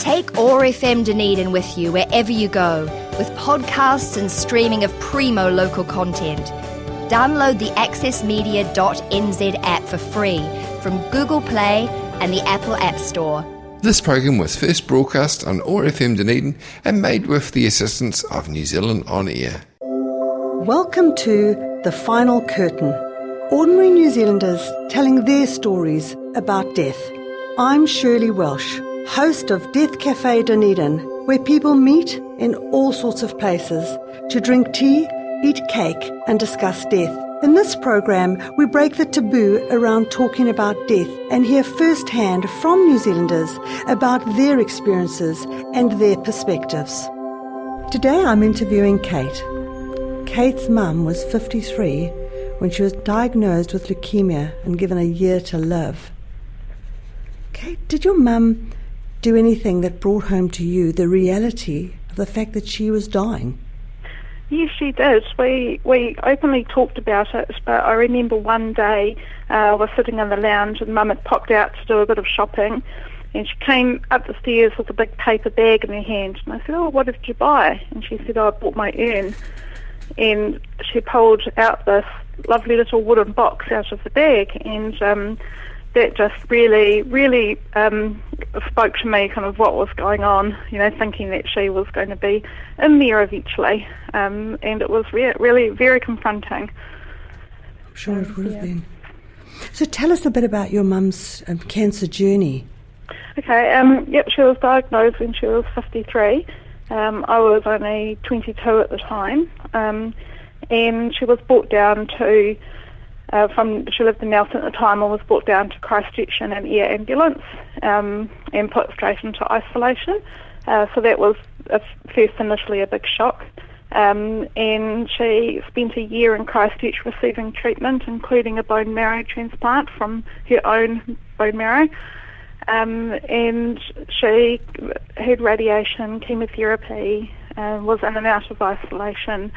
Take OAR FM Dunedin with you wherever you go, with podcasts and streaming of primo local content. Download the accessmedia.nz app for free from Google Play and the Apple App Store. This program was first broadcast on OAR FM Dunedin and made with the assistance of New Zealand On Air. Welcome to The Final Curtain. Ordinary New Zealanders telling their stories about death. I'm Shirley Welsh host of Death Cafe Dunedin, where people meet in all sorts of places to drink tea, eat cake, and discuss death. In this program, we break the taboo around talking about death and hear firsthand from New Zealanders about their experiences and their perspectives. Today I'm interviewing Kate. Kate's mum was 53 when she was diagnosed with leukemia and given a year to live. Kate, did your mum do anything that brought home to you the reality of the fact that she was dying? Yes, she did. We we openly talked about it, but I remember one day uh, I was sitting in the lounge and Mum had popped out to do a bit of shopping, and she came up the stairs with a big paper bag in her hand, and I said, "Oh, what did you buy?" And she said, "Oh, I bought my urn," and she pulled out this lovely little wooden box out of the bag, and um, that just really, really um, spoke to me kind of what was going on, you know, thinking that she was going to be in there eventually. Um, and it was re- really very confronting. I'm sure it would have yeah. been. So tell us a bit about your mum's um, cancer journey. Okay, um, yep, she was diagnosed when she was 53. Um, I was only 22 at the time. Um, and she was brought down to uh, from she lived in Nelson at the time and was brought down to Christchurch in an air ambulance um, and put straight into isolation. Uh, so that was a, first initially a big shock. Um, and she spent a year in Christchurch receiving treatment, including a bone marrow transplant from her own bone marrow. Um, and she had radiation, chemotherapy, uh, was in and out of isolation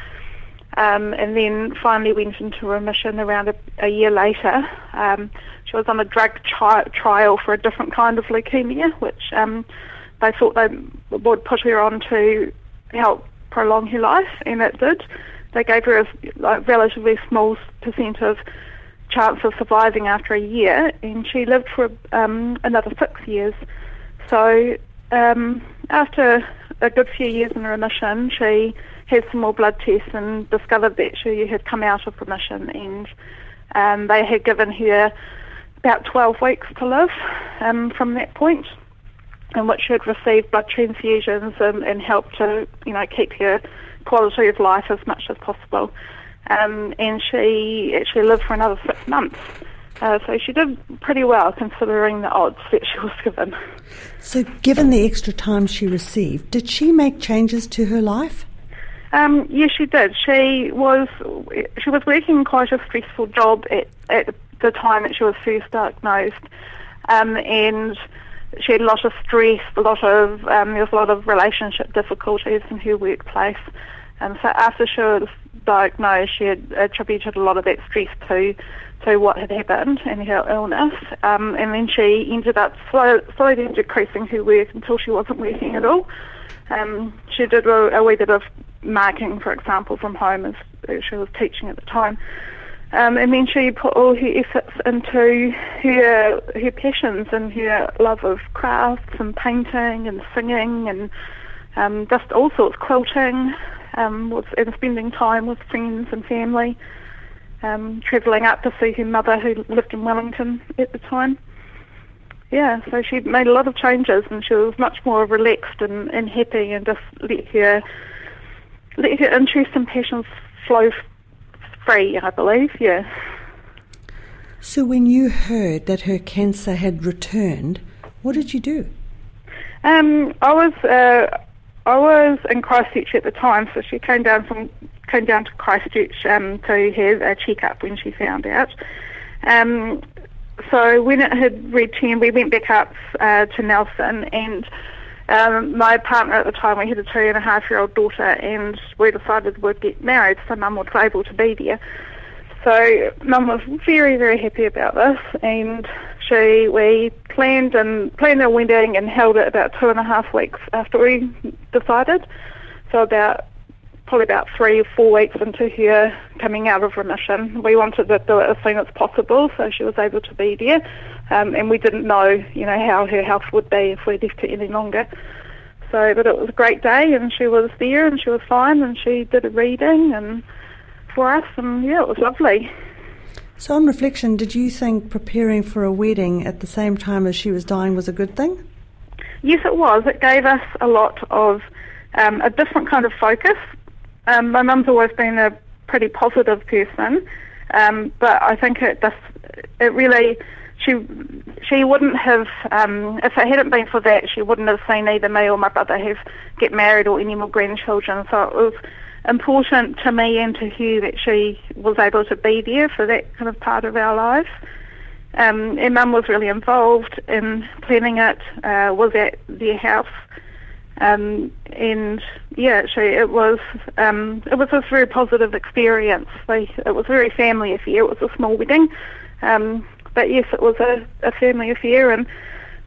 um, and then finally went into remission around a, a year later. Um, she was on a drug tri- trial for a different kind of leukemia, which um, they thought they would put her on to help prolong her life, and it did. They gave her a like, relatively small percent of chance of surviving after a year, and she lived for um, another six years. So um, after a good few years in remission, she had some more blood tests and discovered that she had come out of remission and um, they had given her about 12 weeks to live um, from that point in which she had received blood transfusions and, and helped to, you know, keep her quality of life as much as possible. Um, and she actually lived for another six months. Uh, so she did pretty well considering the odds that she was given. So, given the extra time she received, did she make changes to her life? Um, yes, she did. She was she was working quite a stressful job at, at the time that she was first diagnosed, um, and she had a lot of stress, a lot of um, there was a lot of relationship difficulties in her workplace. And so after she was diagnosed, she had attributed a lot of that stress to to what had happened and her illness. Um, and then she ended up slow, slowly decreasing her work until she wasn't working at all. Um, she did a, a wee bit of marking, for example, from home as, she was teaching at the time. Um, and then she put all her efforts into her her passions and her love of crafts and painting and singing and um, just all sorts, quilting, um, was, and spending time with friends and family, um, travelling up to see her mother who lived in Wellington at the time. Yeah, so she made a lot of changes and she was much more relaxed and, and happy and just let her interest and passions flow free, I believe, yes. So when you heard that her cancer had returned, what did you do? Um, I was uh, I was in Christchurch at the time, so she came down from came down to Christchurch um, to have a checkup when she found out. Um, so when it had returned, we went back up uh, to Nelson and um, my partner at the time, we had a two and a half year old daughter, and we decided we'd get married so mum was able to be there. So Mum was very, very happy about this, and she we planned and planned our wedding and held it about two and a half weeks after we decided. So about probably about three or four weeks into her coming out of remission, we wanted to do it as soon as possible, so she was able to be there. Um, and we didn't know, you know, how her health would be if we left her any longer. So, but it was a great day, and she was there, and she was fine, and she did a reading and for us, and yeah, it was lovely. So, on reflection, did you think preparing for a wedding at the same time as she was dying was a good thing? Yes, it was. It gave us a lot of um, a different kind of focus. Um, my mum's always been a pretty positive person, um, but I think it just it really she she wouldn't have um, if it hadn't been for that she wouldn't have seen either me or my brother have get married or any more grandchildren. So it was important to me and to Hugh that she was able to be there for that kind of part of our lives. Um, and Mum was really involved in planning it, uh, was at their house. Um, and yeah, she, it was um, it was a very positive experience. It was a very family affair. It was a small wedding, um, but yes, it was a, a family affair, and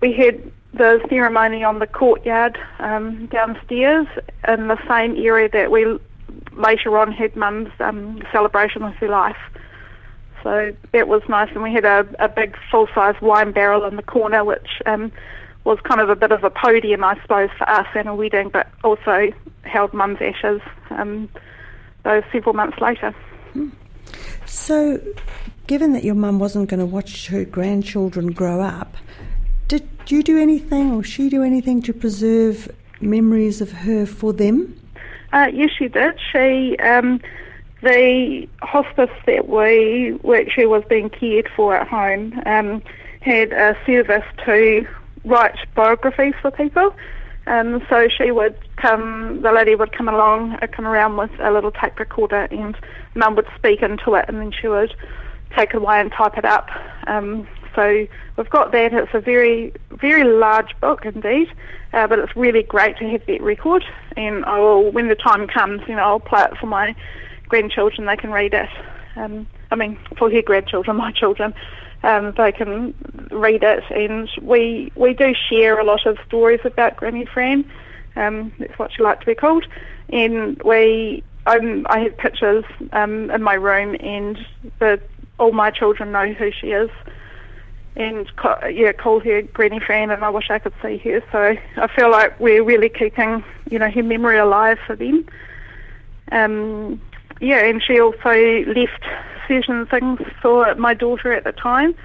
we had the ceremony on the courtyard um, downstairs in the same area that we later on had Mum's um, celebration of her life. So that was nice, and we had a, a big full-size wine barrel in the corner, which um, was kind of a bit of a podium, I suppose, for us and a wedding, but also held Mum's ashes um, those several months later. So, given that your mum wasn't going to watch her grandchildren grow up, did you do anything or she do anything to preserve memories of her for them? Uh, yes, she did. She, um, the hospice that we, where she was being cared for at home, um, had a service to write biographies for people. Um, so she would come, the lady would come along, uh, come around with a little tape recorder, and Mum would speak into it, and then she would take it away and type it up. Um, so we've got that. It's a very, very large book indeed, uh, but it's really great to have that record. And I will, when the time comes, you know, I'll play it for my grandchildren. They can read it. Um, I mean, for her grandchildren, my children, um, they can read it. And we we do share a lot of stories about Granny Fran. Um, that's what she liked to be called. And we, I'm, I have pictures um, in my room, and the all my children know who she is and yeah, call her Granny Fran, and I wish I could see her. So I feel like we're really keeping, you know, her memory alive for them. Um, yeah, and she also left certain things for my daughter at the time.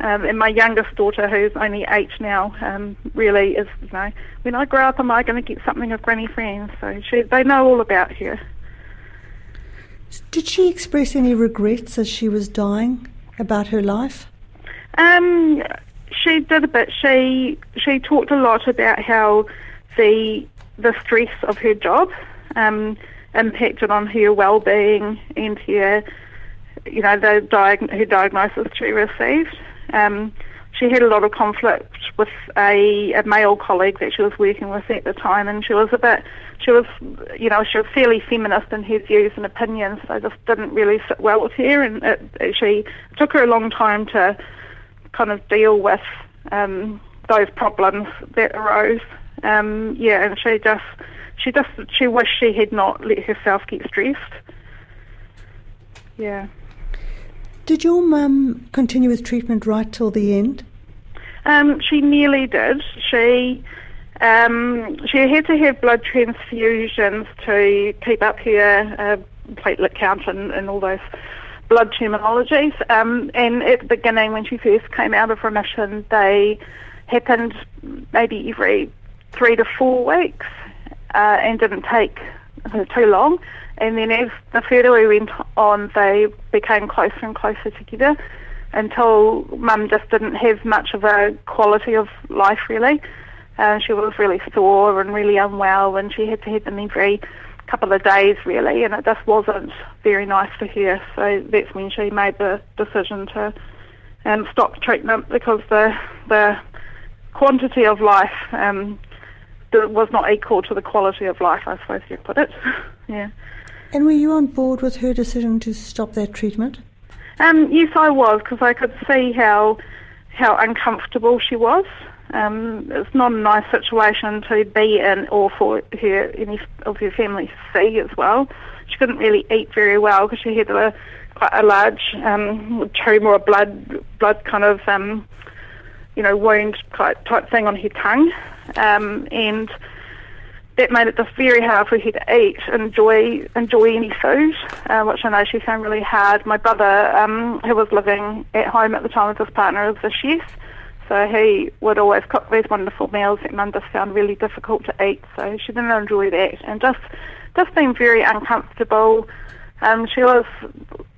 Um, and my youngest daughter, who's only eight now, um, really is, you know, when I grow up, am I going to get something of Granny Fran? So she, they know all about her. Did she express any regrets as she was dying about her life? Um, she did a bit. She she talked a lot about how the the stress of her job um, impacted on her well-being and her you know the diag- her diagnosis she received. Um, she had a lot of conflict with a, a male colleague that she was working with at the time, and she was a bit, she was, you know, she was fairly feminist in her views and opinions, so just didn't really sit well with her, and it, it, she it took her a long time to kind of deal with um, those problems that arose. Um, yeah, and she just she just she wished she had not let herself get stressed. Yeah. Did your mum continue with treatment right till the end? Um, she nearly did. She um, she had to have blood transfusions to keep up her uh, platelet count and, and all those blood terminologies. Um, and at the beginning, when she first came out of remission, they happened maybe every three to four weeks uh, and didn't take too long. And then as the further we went on, they became closer and closer together until mum just didn't have much of a quality of life really. Uh, she was really sore and really unwell, and she had to have them every couple of days really, and it just wasn't very nice for her. So that's when she made the decision to um, stop treatment because the the quantity of life um, was not equal to the quality of life, I suppose you put it. yeah. And were you on board with her decision to stop that treatment? Um, yes, I was because I could see how how uncomfortable she was. Um, it's not a nice situation to be in, or for her any of her family to see as well. She couldn't really eat very well because she had a quite a large um, tumour or blood blood kind of um, you know wound type type thing on her tongue, um, and that made it just very hard for her to eat, enjoy enjoy any food, uh, which I know she found really hard. My brother, um, who was living at home at the time with his partner, was a chef, so he would always cook these wonderful meals that Mum just found really difficult to eat. So she didn't enjoy that, and just just being very uncomfortable. Um, she was,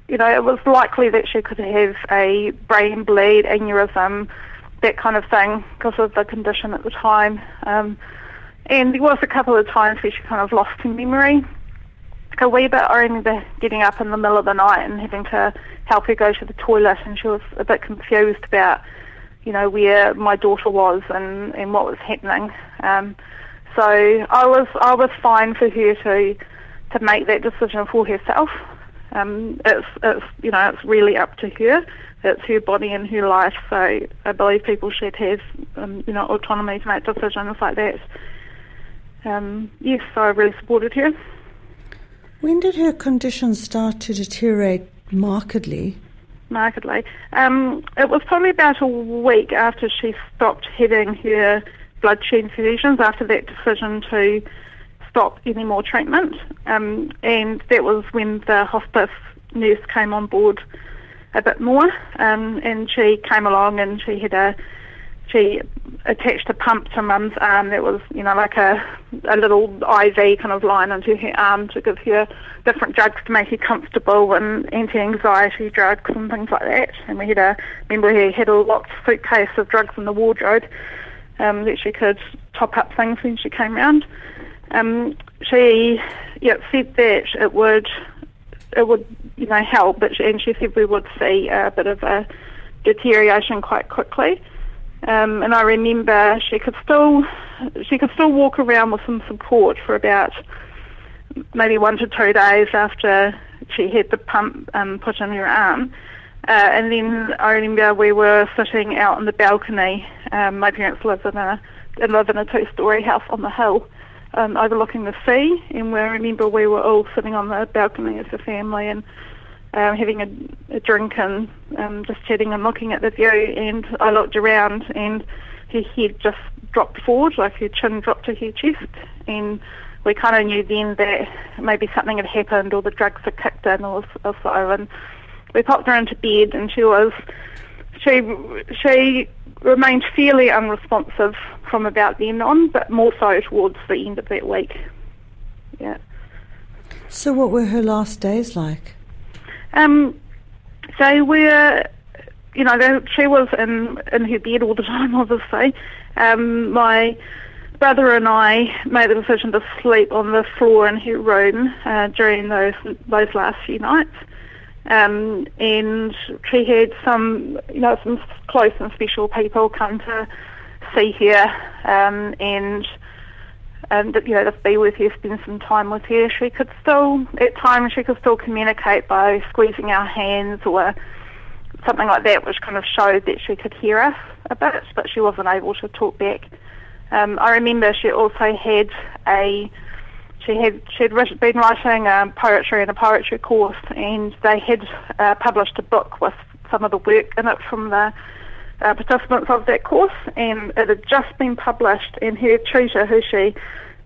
you know, it was likely that she could have a brain bleed, aneurysm, that kind of thing, because of the condition at the time. Um, and there was a couple of times where she kind of lost her memory a wee bit. I remember getting up in the middle of the night and having to help her go to the toilet, and she was a bit confused about you know, where my daughter was and, and what was happening. Um, so I was I was fine for her to to make that decision for herself. Um, it's it's you know it's really up to her. It's her body and her life. So I believe people should have um, you know autonomy to make decisions like that. Um, yes, so I really supported her. When did her condition start to deteriorate markedly? markedly. Um, it was probably about a week after she stopped having her blood transfusions after that decision to stop any more treatment. Um, and that was when the hospice nurse came on board a bit more. Um, and she came along and she had a she attached a pump to mum's arm that was, you know, like a, a little IV kind of line onto her arm to give her different drugs to make her comfortable and anti-anxiety drugs and things like that. And we had a, remember he had a locked suitcase of drugs in the wardrobe um, that she could top up things when she came round. Um, she yeah, said that it would, it would, you know, help, but she, and she said we would see a bit of a deterioration quite quickly. Um, and I remember she could still she could still walk around with some support for about maybe one to two days after she had the pump um, put in her arm. Uh, and then I remember we were sitting out on the balcony. Um, my parents lived in a live in a two-story house on the hill, um, overlooking the sea. And we I remember we were all sitting on the balcony as a family, and um, having a, a, drink and um, just chatting and looking at the view. And I looked around, and her head just dropped forward, like her chin dropped to her chest. And we kind of knew then that maybe something had happened, or the drugs had kicked in, or, or so. And we popped her into bed, and she was she she remained fairly unresponsive from about then on, but more so towards the end of that week. Yeah. So, what were her last days like? Um, so we're, you know, she was in, in her bed all the time, obviously. Um, my brother and I made the decision to sleep on the floor in her room uh, during those those last few nights. Um, and she had some, you know, some close and special people come to see her, um, and and you know, just be with her, spend some time with her. She could still, at times, she could still communicate by squeezing our hands or something like that, which kind of showed that she could hear us a bit, but she wasn't able to talk back. Um, I remember she also had a she had she had been writing um, poetry in a poetry course, and they had uh, published a book with some of the work in it from the uh, participants of that course, and it had just been published. And her tutor, who she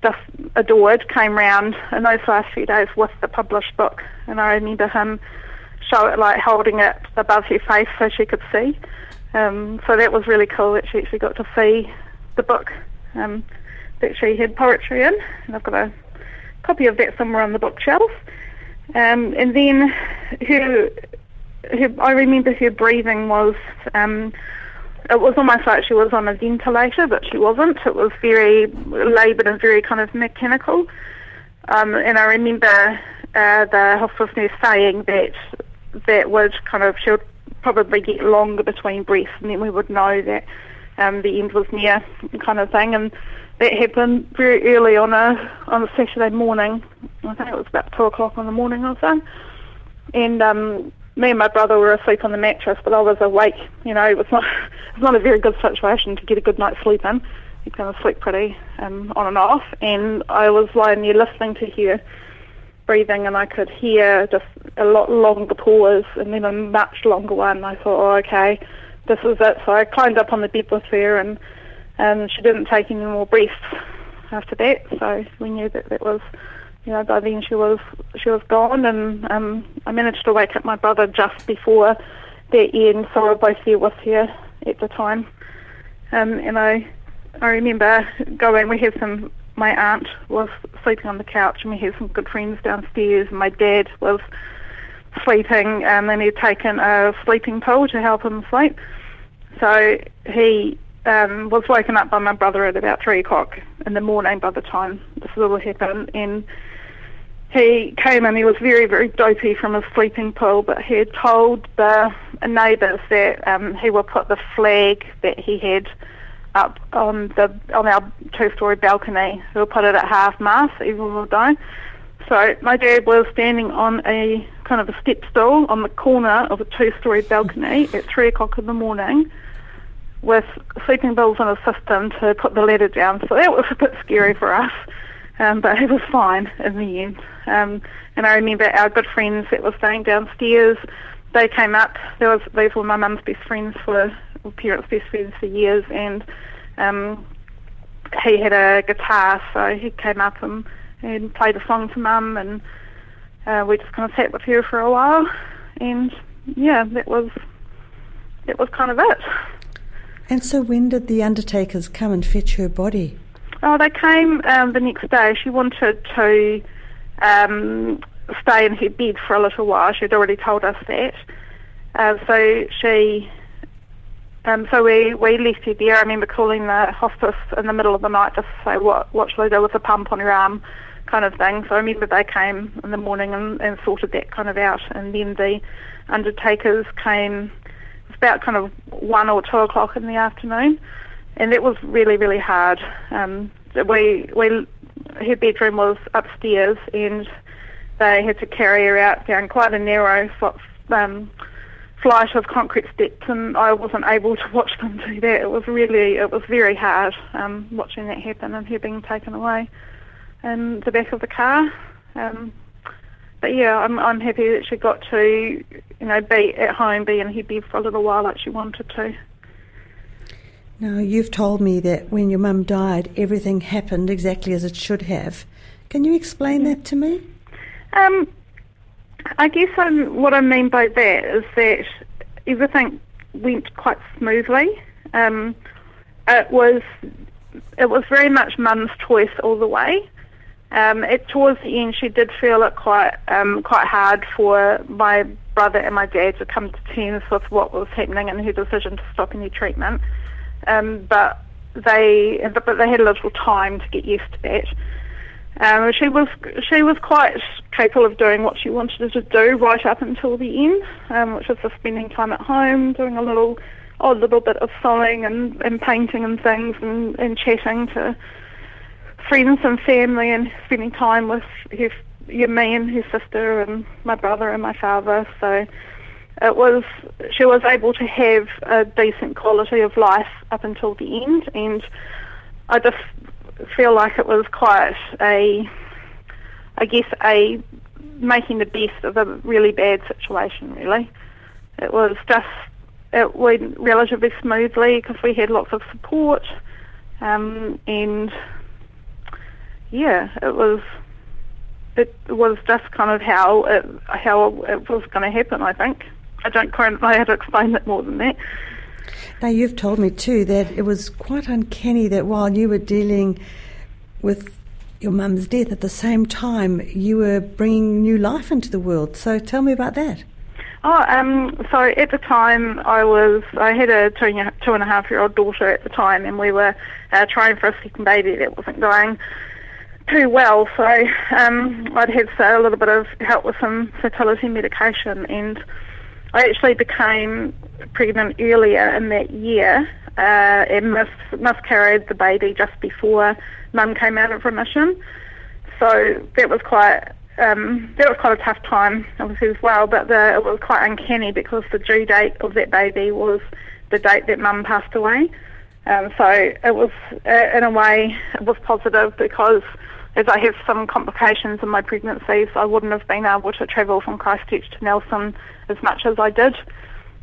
just adored, came round in those last few days with the published book, and I remember him show it like holding it above her face so she could see. Um, so that was really cool that she actually got to see the book um, that she had poetry in, and I've got a copy of that somewhere on the bookshelf. Um, and then her, her, I remember her breathing was um, it was almost like she was on a ventilator, but she wasn't. It was very laboured and very kind of mechanical. Um, and I remember uh, the hospice nurse saying that that would kind of she would probably get longer between breaths, and then we would know that um, the end was near, kind of thing. And that happened very early on a on a Saturday morning. I think it was about two o'clock in the morning or so. And um, me and my brother were asleep on the mattress, but I was awake. You know, it was not it was not a very good situation to get a good night's sleep in. You kind of sleep pretty um, on and off, and I was lying there listening to her breathing, and I could hear just a lot longer pause, and then a much longer one. I thought, oh, okay, this is it. So I climbed up on the bed with her, and and she didn't take any more breaths after that. So we knew that that was you know, by then she was she was gone, and um, I managed to wake up my brother just before the end, so we were both there with her at the time. Um, and I I remember going. We had some. My aunt was sleeping on the couch, and we had some good friends downstairs. And my dad was sleeping, um, and he'd taken a sleeping pill to help him sleep. So he um, was woken up by my brother at about three o'clock in the morning by the time this all happened, and he came and he was very, very dopey from his sleeping pill, but he had told the neighbours that um, he would put the flag that he had up on the on our two-story balcony. He would put it at half mast, even will die. So my dad was standing on a kind of a step stool on the corner of a two-story balcony at three o'clock in the morning with sleeping pills in his system to put the ladder down. So that was a bit scary for us. Um, but he was fine in the end. Um, and I remember our good friends that were staying downstairs, they came up. There was these were my mum's best friends for parents' best friends for years, and um, he had a guitar, so he came up and, and played a song to mum, and uh, we just kind of sat with her for a while, and yeah, that was that was kind of it. And so, when did the undertakers come and fetch her body? Oh, they came um, the next day. She wanted to um, stay in her bed for a little while. She'd already told us that. Uh, so she, um, so we, we left her there. I remember calling the hospice in the middle of the night just to say what what should I do with the pump on her arm, kind of thing. So I remember they came in the morning and, and sorted that kind of out, and then the undertakers came. It was about kind of one or two o'clock in the afternoon and that was really really hard. Um, we we her bedroom was upstairs, and they had to carry her out down quite a narrow um, flight of concrete steps, and I wasn't able to watch them do that. It was really it was very hard um, watching that happen and her being taken away in the back of the car. Um, but yeah, I'm I'm happy that she got to you know be at home, be in her bed for a little while like she wanted to. Now, you've told me that when your mum died, everything happened exactly as it should have. Can you explain that to me? Um, I guess I'm, what I mean by that is that everything went quite smoothly. Um, it was it was very much mum's choice all the way. Um, it, towards the end, she did feel it quite um, quite hard for my brother and my dad to come to terms with what was happening and her decision to stop any treatment. Um, but they but they had a little time to get used to that. Um, she was she was quite capable of doing what she wanted to do right up until the end, um, which was just spending time at home, doing a little odd little bit of sewing and, and painting and things, and, and chatting to friends and family, and spending time with her, her me and her sister and my brother and my father. So it was she was able to have a decent quality of life up until the end, and I just feel like it was quite a, I guess a making the best of a really bad situation. Really, it was just it went relatively smoothly because we had lots of support, um, and yeah, it was it was just kind of how it how it was going to happen. I think. I don't quite know how to explain it more than that. Now, you've told me too that it was quite uncanny that while you were dealing with your mum's death at the same time, you were bringing new life into the world. So tell me about that. Oh, um, so at the time I was, I had a two two and a half year old daughter at the time, and we were uh, trying for a second baby that wasn't going too well. So um, I'd had a little bit of help with some fertility medication, and I actually became pregnant earlier in that year uh, and mis- miscarried the baby just before mum came out of remission. So that was quite um, that was quite a tough time, obviously as well. But the, it was quite uncanny because the due date of that baby was the date that Mum passed away. Um, so it was, uh, in a way, it was positive because as I have some complications in my pregnancies, I wouldn't have been able to travel from Christchurch to Nelson as much as I did,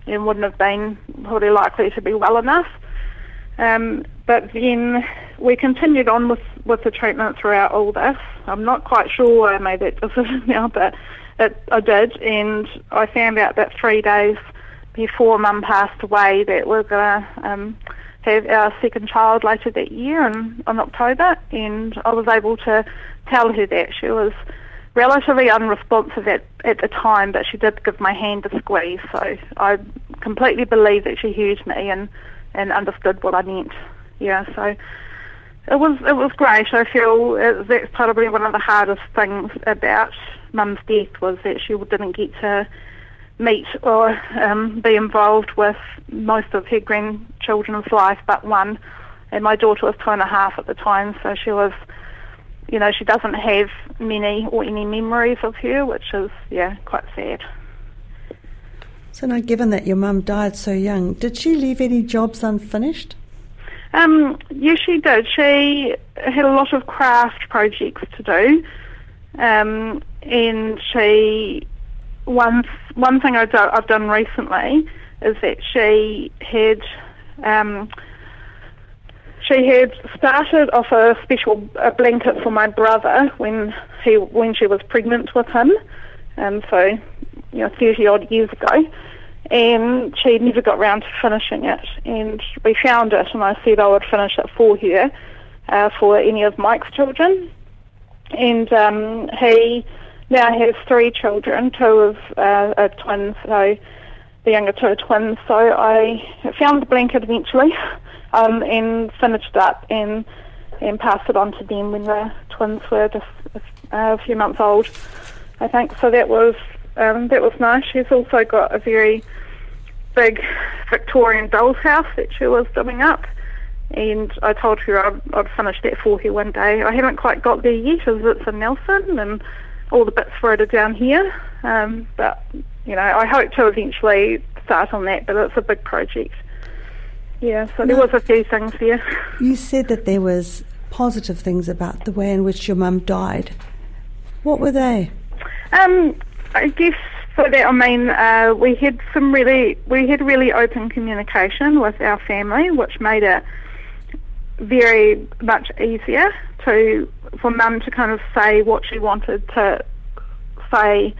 and wouldn't have been probably likely to be well enough. Um, but then we continued on with, with the treatment throughout all this. I'm not quite sure why I made that decision now, but it, I did, and I found out that three days before Mum passed away that we're going to um, have our second child later that year in, in October, and I was able to tell her that. She was relatively unresponsive at, at the time, but she did give my hand a squeeze, so I completely believe that she heard me and, and understood what I meant. Yeah, so it was it was great. I feel it, that's probably one of the hardest things about Mum's death was that she didn't get to meet or um, be involved with most of her grandchildren's life, but one. And my daughter was two and a half at the time, so she was, you know, she doesn't have many or any memories of her, which is, yeah, quite sad. So now, given that your mum died so young, did she leave any jobs unfinished? Um, yes, she did. She had a lot of craft projects to do, um, and she one one thing I've done, I've done recently is that she had um, she had started off a special a blanket for my brother when he when she was pregnant with him, and um, so you know thirty odd years ago, and she never got round to finishing it, and we found it, and I said I would finish it for her, uh, for any of Mike's children, and um, he now has three children, two of uh, twins, so the younger two twins. So I found the blanket eventually um, and finished up and and passed it on to them when the twins were just a, a few months old, I think. So that was um, that was nice. She's also got a very big Victorian doll's house that she was doing up. And I told her I'd, I'd finish that for her one day. I haven't quite got there yet, as it's in Nelson, and all the bits for it are down here. Um, but you know, I hope to eventually start on that. But it's a big project. Yeah, so there was a few things there. You said that there was positive things about the way in which your mum died. What were they? Um, I guess for that, I mean, uh, we had some really, we had really open communication with our family, which made it very much easier to for mum to kind of say what she wanted to say,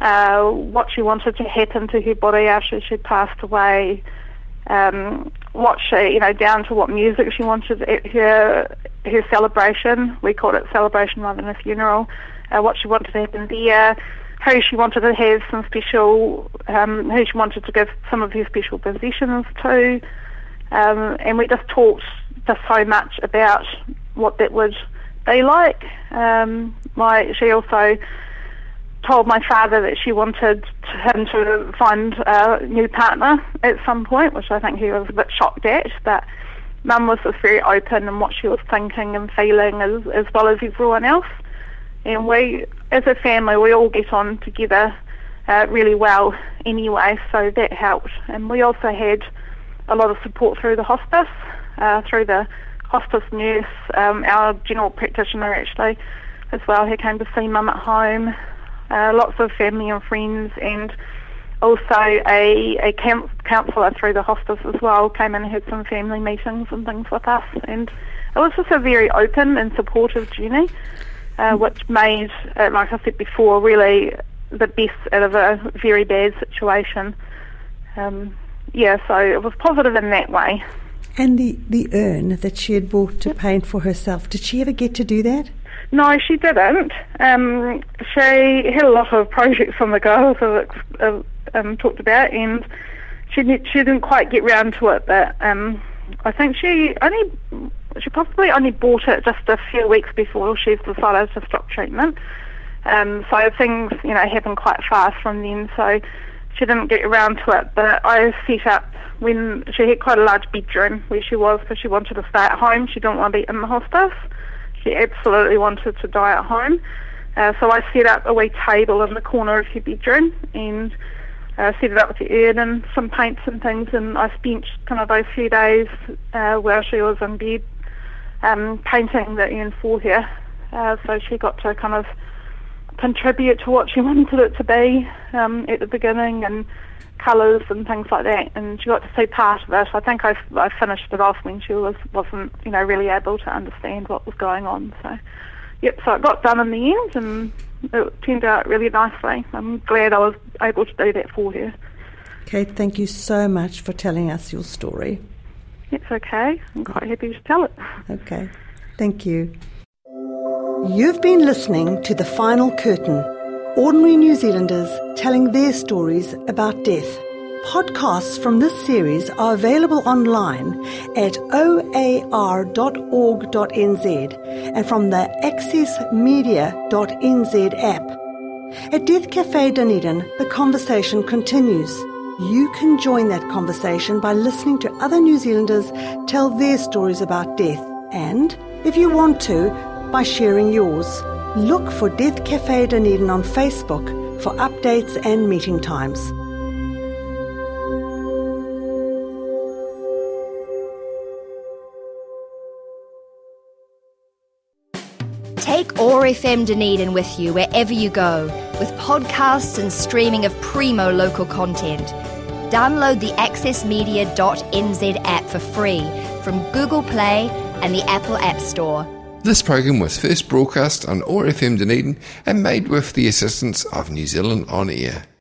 uh, what she wanted to happen to her body after she passed away, um, what she, you know, down to what music she wanted at her her celebration. We called it celebration rather than a funeral. Uh, what she wanted to happen there, who she wanted to have some special, um, who she wanted to give some of her special possessions to, um, and we just talked just so much about what that would be like. Um, my she also told my father that she wanted him to find a new partner at some point, which I think he was a bit shocked at. But Mum was just very open in what she was thinking and feeling, as, as well as everyone else. And we, as a family, we all get on together uh, really well anyway, so that helped. And we also had a lot of support through the hospice, uh, through the hospice nurse, um, our general practitioner actually, as well, who came to see Mum at home uh, lots of family and friends, and also a, a counsellor through the hospice as well came and had some family meetings and things with us. And it was just a very open and supportive journey, uh, which made, uh, like I said before, really the best out of a very bad situation. Um, yeah, so it was positive in that way. And the, the urn that she had bought to paint for herself, did she ever get to do that? No, she didn't. Um, she had a lot of projects on the go, as I um, talked about, and she she didn't quite get round to it. But um, I think she only she possibly only bought it just a few weeks before she decided to stop treatment. Um, so things you know happened quite fast from then. So she didn't get around to it. But I set up when she had quite a large bedroom where she was because she wanted to stay at home. She didn't want to be in the hospice she absolutely wanted to die at home. Uh, so I set up a wee table in the corner of her bedroom and uh, set it up with the urn and some paints and things. And I spent kind of those few days uh, while she was in bed um, painting the urn for her. Uh, so she got to kind of contribute to what she wanted it to be um, at the beginning and colours and things like that. And she got to see part of it. I think I, I finished it off when she was wasn't you know really able to understand what was going on. So yep, so it got done in the end and it turned out really nicely. I'm glad I was able to do that for her. Kate, thank you so much for telling us your story. It's okay. I'm quite happy to tell it. Okay, thank you. You've been listening to The Final Curtain Ordinary New Zealanders telling their stories about death. Podcasts from this series are available online at oar.org.nz and from the accessmedia.nz app. At Death Cafe Dunedin, the conversation continues. You can join that conversation by listening to other New Zealanders tell their stories about death and, if you want to, by sharing yours. Look for Death Cafe Dunedin on Facebook for updates and meeting times. Take OAR FM Dunedin with you wherever you go, with podcasts and streaming of primo local content. Download the accessmedia.nz app for free from Google Play and the Apple App Store. This program was first broadcast on OAR FM Dunedin and made with the assistance of New Zealand On Air.